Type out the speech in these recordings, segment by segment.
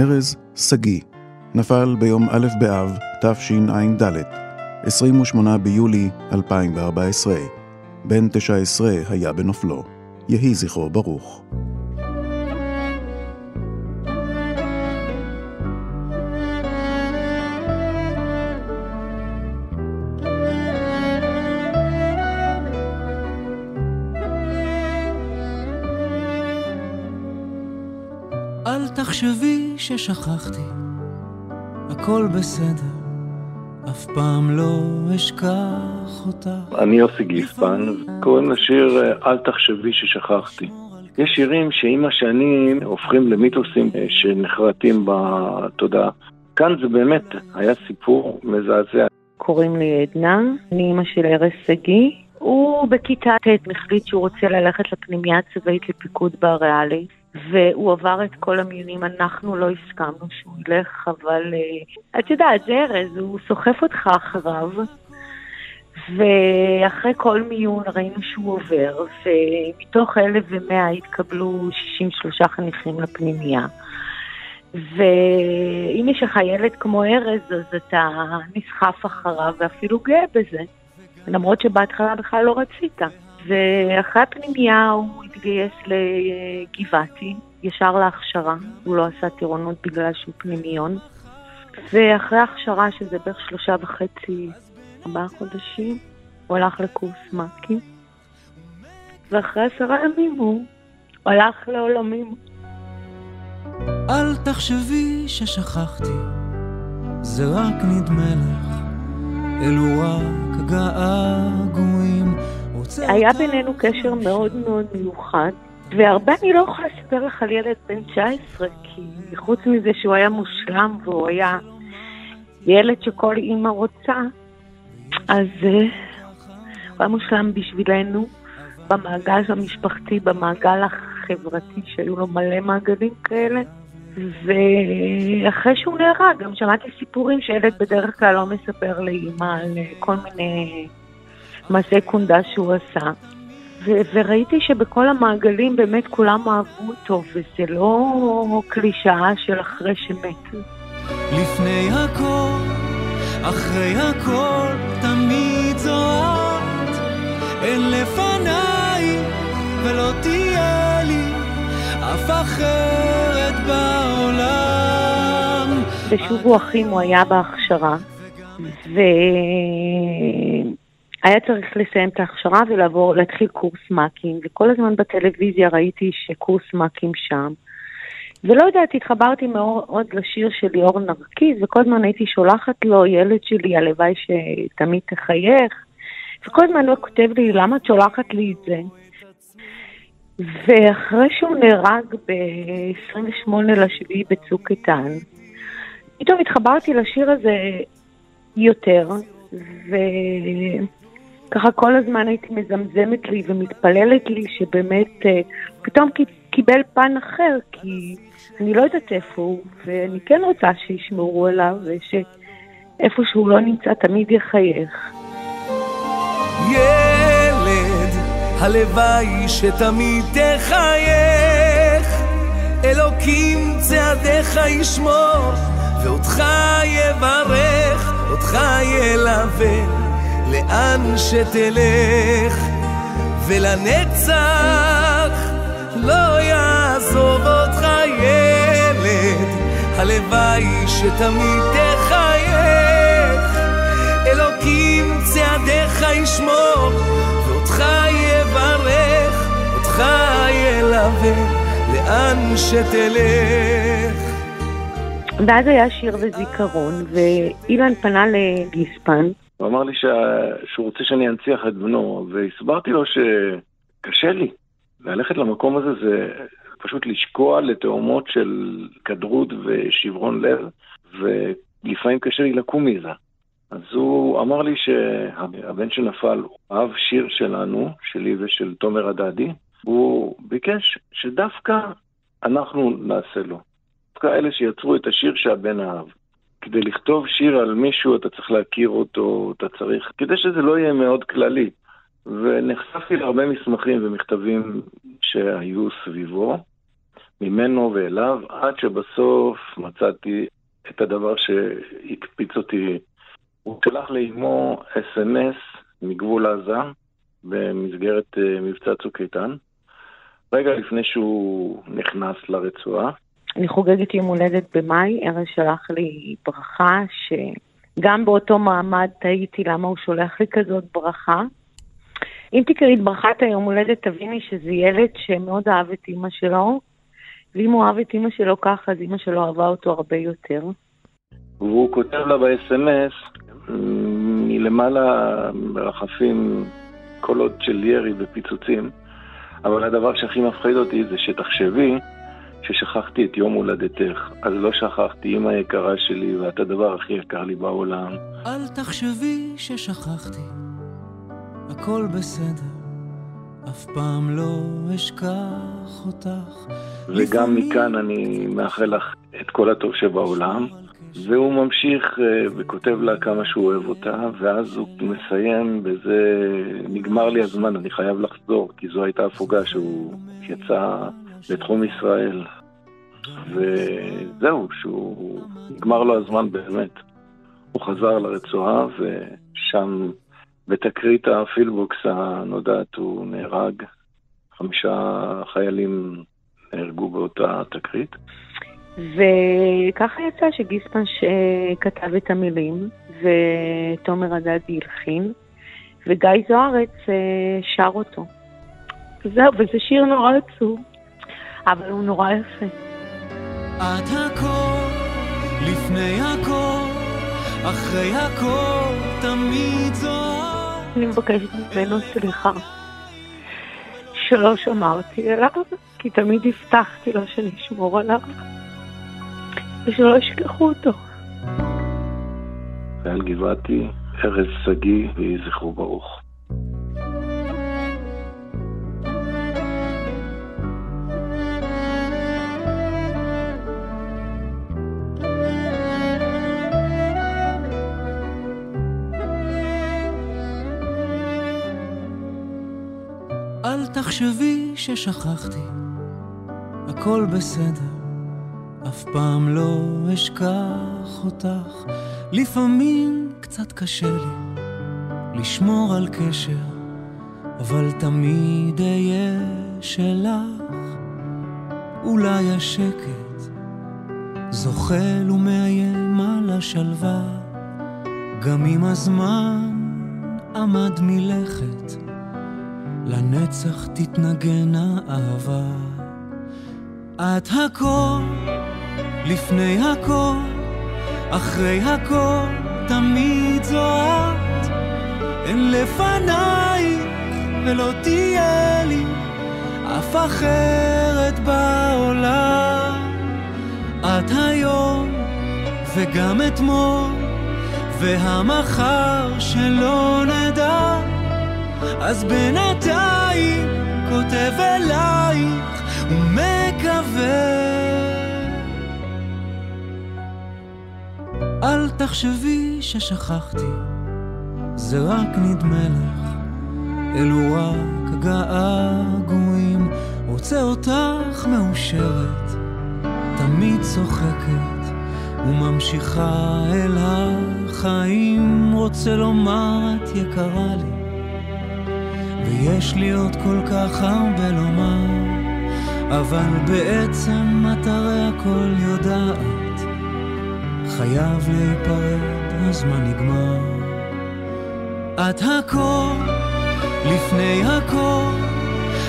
ארז שגיא, נפל ביום א' באב תשע"ד, 28 ביולי 2014. בן 19 היה בנופלו. יהי זכרו ברוך. אל תחשבי ששכחתי, הכל בסדר, אף פעם לא אשכח אותך. אני יוסי גיספן, קוראים לשיר "אל תחשבי ששכחתי". יש שירים שעם השנים הופכים למיתוסים שנחרטים בתודעה. כאן זה באמת היה סיפור מזעזע. קוראים לי עדנה, אני אימא של ארז שגיא. הוא בכיתה ט' החליט שהוא רוצה ללכת לפנימייה הצבאית לפיקוד בריאלי. והוא עבר את כל המיונים, אנחנו לא הסכמנו שהוא ילך, אבל uh, את יודעת, זה ארז, הוא סוחף אותך אחריו, ואחרי כל מיון ראינו שהוא עובר, ומתוך אלף ומאה התקבלו 63 חניכים לפנימייה. ואם יש לך ילד כמו ארז, אז אתה נסחף אחריו ואפילו גאה בזה, למרות שבהתחלה בכלל לא רצית. ואחרי הפנימייה הוא התגייס לגבעתי, ישר להכשרה, הוא לא עשה טירונות בגלל שהוא פנימיון. ואחרי ההכשרה, שזה בערך שלושה וחצי, ארבעה חודשים, הוא הלך לקורס מ"כים. ואחרי עשרה ימים הוא הלך לעולמים. אל תחשבי ששכחתי, זה רק נדמה לך, אלו רק געגועים. היה בינינו קשר מאוד מאוד מיוחד, והרבה אני לא יכולה לספר לך על ילד בן 19, כי חוץ מזה שהוא היה מושלם והוא היה ילד שכל אימא רוצה, אז uh, הוא היה מושלם בשבילנו, במעגל המשפחתי, במעגל החברתי, שהיו לו מלא מעגלים כאלה. ואחרי שהוא נהרג, גם שמעתי סיפורים שילד בדרך כלל לא מספר לאימא על כל מיני מעשי קונדה שהוא עשה. ו- וראיתי שבכל המעגלים באמת כולם אהבו אותו, וזה לא קלישאה של אחרי שמת. לפני הכל, אחרי הכל, תמיד זו את. אין לפניי ולא תהיה לי אף אחרת בעולם. בשובו אחים הוא היה בהכשרה, ו... היה צריך לסיים את ההכשרה ולעבור, להתחיל קורס מ"כים, וכל הזמן בטלוויזיה ראיתי שקורס מ"כים שם. ולא יודעת, התחברתי מאוד לשיר של ליאור נרקיס, וכל הזמן הייתי שולחת לו, ילד שלי, הלוואי שתמיד תחייך. וכל הזמן הוא כותב לי, למה את שולחת לי את זה? ואחרי שהוא נהרג ב-28 לשביעי בצוק איתן, פתאום התחברתי לשיר הזה יותר, ו... ככה כל הזמן הייתי מזמזמת לי ומתפללת לי שבאמת אה, פתאום קיבל פן אחר, כי אני לא יודעת איפה הוא, ואני כן רוצה שישמרו עליו, ושאיפה שהוא לא נמצא תמיד יחייך. ילד, הלוואי שתמיד תחייך, אלוקים צעדיך ישמור, ואותך יברך, אותך ילווה. לאן שתלך, ולנצח לא יעזוב אותך ילד, הלוואי שתמיד תחייך, אלוקים צעדיך ישמור, ואותך יברך, אותך ילווה, לאן שתלך. ואז היה שיר וזיכרון, ואילן פנה לגיספן, הוא אמר לי שה... שהוא רוצה שאני אנציח את בנו, והסברתי לו שקשה לי. ללכת למקום הזה זה פשוט לשקוע לתאומות של כדרות ושברון לב, ולפעמים קשה לי לקום מזה. אז הוא אמר לי שהבן שנפל אהב שיר שלנו, שלי ושל תומר הדדי, הוא ביקש שדווקא אנחנו נעשה לו. דווקא אלה שיצרו את השיר שהבן אהב. כדי לכתוב שיר על מישהו אתה צריך להכיר אותו, אתה צריך, כדי שזה לא יהיה מאוד כללי. ונחשפתי להרבה מסמכים ומכתבים שהיו סביבו, ממנו ואליו, עד שבסוף מצאתי את הדבר שהקפיץ אותי. הוא שלח לאמו אס.אם.אס מגבול עזה במסגרת אה, מבצע צוק איתן, רגע לפני שהוא נכנס לרצועה. אני חוגגת יום הולדת במאי, ארז שלח לי ברכה שגם באותו מעמד תהיתי למה הוא שולח לי כזאת ברכה. אם תקראי את ברכת היום הולדת, תביני שזה ילד שמאוד אהב את אימא שלו, ואם הוא אהב את אימא שלו ככה, אז אימא שלו אהבה אותו הרבה יותר. והוא כותב לה ב-SMS, מלמעלה מרחפים קולות של ירי ופיצוצים, אבל הדבר שהכי מפחיד אותי זה שתחשבי ששכחתי את יום הולדתך. אז לא שכחתי, אמא יקרה שלי, ואת הדבר הכי יקר לי בעולם. אל תחשבי ששכחתי, הכל בסדר. אף פעם לא אשכח אותך. וגם מכאן אני מאחל לך את כל הטוב שבעולם. והוא ממשיך אה, וכותב לה כמה שהוא אוהב אותה, ואז הוא מסיים בזה, נגמר לי הזמן, אני חייב לחזור, כי זו הייתה הפוגה שהוא יצא לתחום ישראל. וזהו, שהוא נגמר לו הזמן באמת. הוא חזר לרצועה, ושם בתקרית הפילבוקס הנודעת הוא נהרג. חמישה חיילים נהרגו באותה תקרית. וככה יצא שגיספן שכתב את המילים, ותומר הדדי הלחין, וגיא זוארץ אה, שר אותו. זהו, וזה שיר נורא עצוב, אבל הוא נורא יפה. את הכל, לפני הכל, אחרי הכל, תמיד זוהר. אני מבקשת ממנו סליחה. שלא שמרתי עליו, כי תמיד הבטחתי לו שאני אשמור עליו. ושלא ישכחו אותו. חייל גבעתי, ארז שגיא, ויהי זכרו ברוך. תחשבי ששכחתי, הכל בסדר. אף פעם לא אשכח אותך, לפעמים קצת קשה לי לשמור על קשר, אבל תמיד אהיה שלך. אולי השקט זוחל ומאיים על השלווה, גם אם הזמן עמד מלכת, לנצח תתנגן האהבה. את הכל לפני הכל, אחרי הכל, תמיד זו את. אין לפנייך ולא תהיה לי אף אחרת בעולם. את היום וגם אתמול, והמחר שלא נדע. אז בינתיים כותב אלייך ומקווה. אל תחשבי ששכחתי, זה רק נדמה לך, אלו רק געגועים, רוצה אותך מאושרת, תמיד צוחקת וממשיכה אל החיים, רוצה לומר את יקרה לי, ויש לי עוד כל כך הרבה לומר, אבל בעצם את הרי הכל יודעת. חייב להיפרד, הזמן נגמר. את הכל, לפני הכל,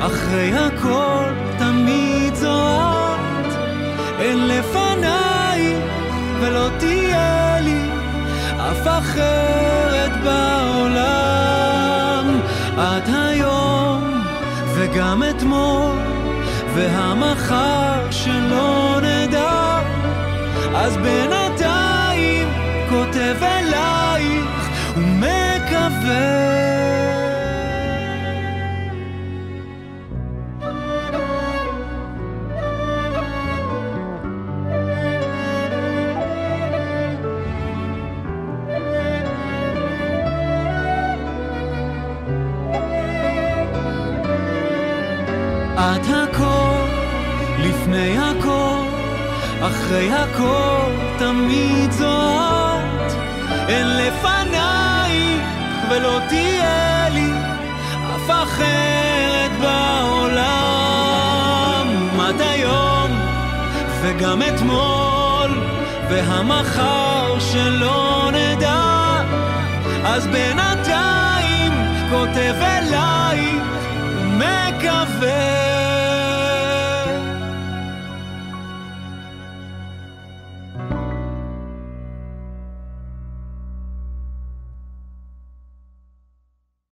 אחרי הכל, תמיד זו את. אין לפנייך ולא תהיה לי אף אחרת בעולם. את היום וגם אתמול, והמחר שלא נדע. אז בינתיים כותב אלייך ומקווה לפני הכל, אחרי הכל תמיד זאת. אין לפנייך ולא תהיה לי אף אחרת בעולם. את היום וגם אתמול והמחר שלא נדע, אז בינתיים כותב אלייך ומקווה